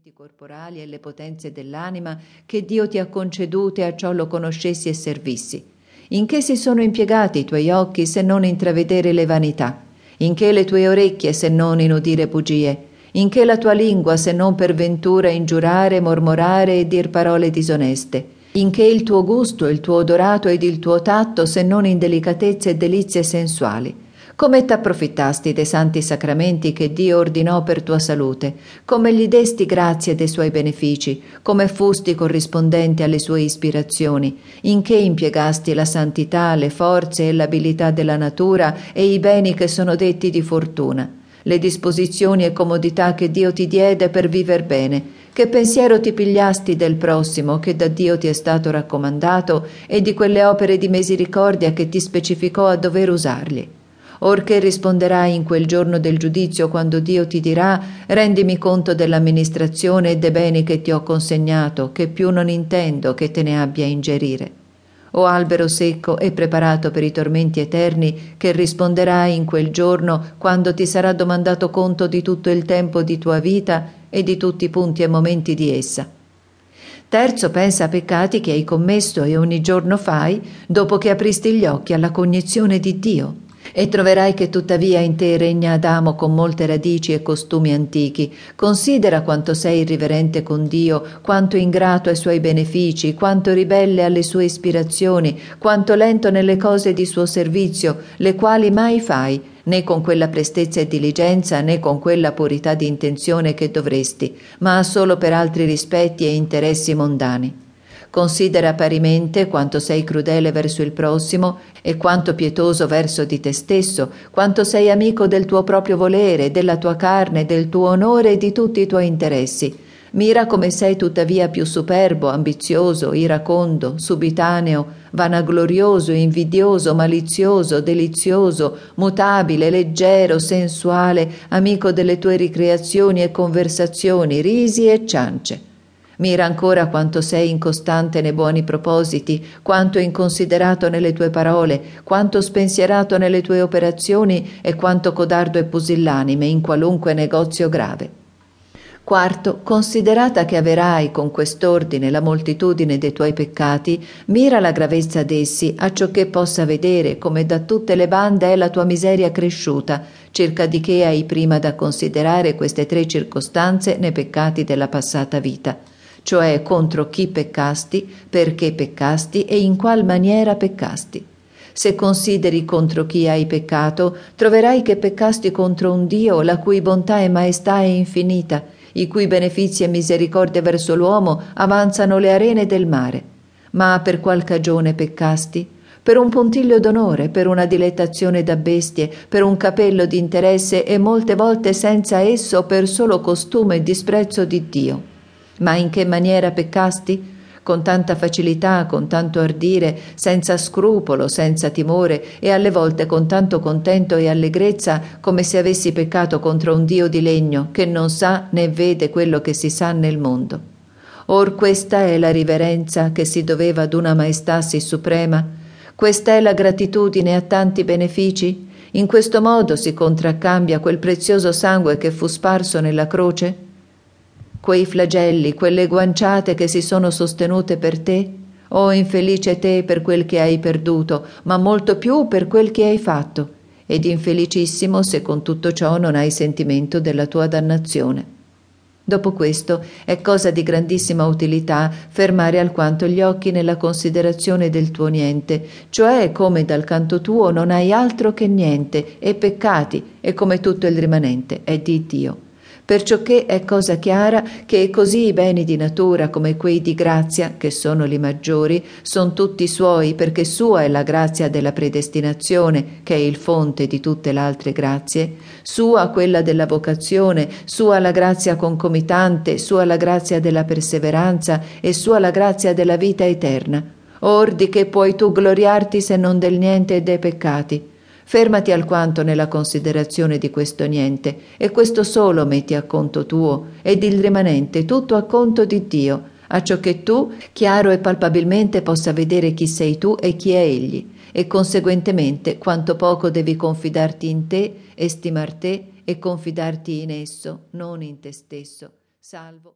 elementi corporali e le potenze dell'anima che Dio ti ha concedute a ciò lo conoscessi e servissi. In che si sono impiegati i tuoi occhi se non intravedere le vanità? In che le tue orecchie se non in udire bugie? In che la tua lingua se non per ventura ingiurare, mormorare e dir parole disoneste? In che il tuo gusto, il tuo odorato ed il tuo tatto se non in delicatezze e delizie sensuali? Come t'approfittasti dei santi sacramenti che Dio ordinò per tua salute? Come gli desti grazie dei suoi benefici? Come fusti corrispondente alle sue ispirazioni? In che impiegasti la santità, le forze e l'abilità della natura e i beni che sono detti di fortuna? Le disposizioni e comodità che Dio ti diede per viver bene? Che pensiero ti pigliasti del prossimo che da Dio ti è stato raccomandato e di quelle opere di misericordia che ti specificò a dover usarli? Or che risponderai in quel giorno del giudizio quando Dio ti dirà rendimi conto dell'amministrazione e dei beni che ti ho consegnato, che più non intendo che te ne abbia a ingerire. O albero secco e preparato per i tormenti eterni, che risponderai in quel giorno quando ti sarà domandato conto di tutto il tempo di tua vita e di tutti i punti e momenti di essa. Terzo, pensa a peccati che hai commesso e ogni giorno fai dopo che apristi gli occhi alla cognizione di Dio. E troverai che tuttavia in te regna Adamo con molte radici e costumi antichi. Considera quanto sei irriverente con Dio, quanto ingrato ai suoi benefici, quanto ribelle alle sue ispirazioni, quanto lento nelle cose di suo servizio, le quali mai fai, né con quella prestezza e diligenza, né con quella purità di intenzione che dovresti, ma solo per altri rispetti e interessi mondani. Considera parimente quanto sei crudele verso il prossimo e quanto pietoso verso di te stesso, quanto sei amico del tuo proprio volere, della tua carne, del tuo onore e di tutti i tuoi interessi. Mira come sei tuttavia più superbo, ambizioso, iracondo, subitaneo, vanaglorioso, invidioso, malizioso, delizioso, mutabile, leggero, sensuale, amico delle tue ricreazioni e conversazioni, risi e ciance. Mira ancora quanto sei incostante nei buoni propositi, quanto inconsiderato nelle tue parole, quanto spensierato nelle tue operazioni e quanto codardo e pusillanime in qualunque negozio grave. Quarto, considerata che averai con quest'ordine la moltitudine dei tuoi peccati, mira la gravezza d'essi, acciò che possa vedere come da tutte le bande è la tua miseria cresciuta, circa di che hai prima da considerare queste tre circostanze nei peccati della passata vita cioè contro chi peccasti, perché peccasti e in qual maniera peccasti. Se consideri contro chi hai peccato, troverai che peccasti contro un Dio la cui bontà e maestà è infinita, i cui benefici e misericordia verso l'uomo avanzano le arene del mare. Ma per qual cagione peccasti? Per un puntiglio d'onore, per una dilettazione da bestie, per un capello di interesse e molte volte senza esso per solo costume e disprezzo di Dio. Ma in che maniera peccasti? Con tanta facilità, con tanto ardire, senza scrupolo, senza timore e alle volte con tanto contento e allegrezza come se avessi peccato contro un Dio di legno che non sa né vede quello che si sa nel mondo. Or questa è la riverenza che si doveva ad una maestà sì suprema? Questa è la gratitudine a tanti benefici? In questo modo si contraccambia quel prezioso sangue che fu sparso nella croce? Quei flagelli, quelle guanciate che si sono sostenute per te? Oh infelice te per quel che hai perduto, ma molto più per quel che hai fatto, ed infelicissimo se con tutto ciò non hai sentimento della tua dannazione. Dopo questo è cosa di grandissima utilità fermare alquanto gli occhi nella considerazione del tuo niente, cioè come dal canto tuo non hai altro che niente e peccati e come tutto il rimanente è di Dio perciò che è cosa chiara che così i beni di natura come quei di grazia, che sono li maggiori, sono tutti suoi, perché sua è la grazia della predestinazione, che è il fonte di tutte le altre grazie, sua quella della vocazione, sua la grazia concomitante, sua la grazia della perseveranza e sua la grazia della vita eterna. Or di che puoi tu gloriarti se non del niente e dei peccati? Fermati alquanto nella considerazione di questo niente, e questo solo metti a conto tuo, ed il rimanente tutto a conto di Dio, acciò che tu, chiaro e palpabilmente, possa vedere chi sei tu e chi è Egli, e conseguentemente quanto poco devi confidarti in te, estimar te e confidarti in esso, non in te stesso. Salvo.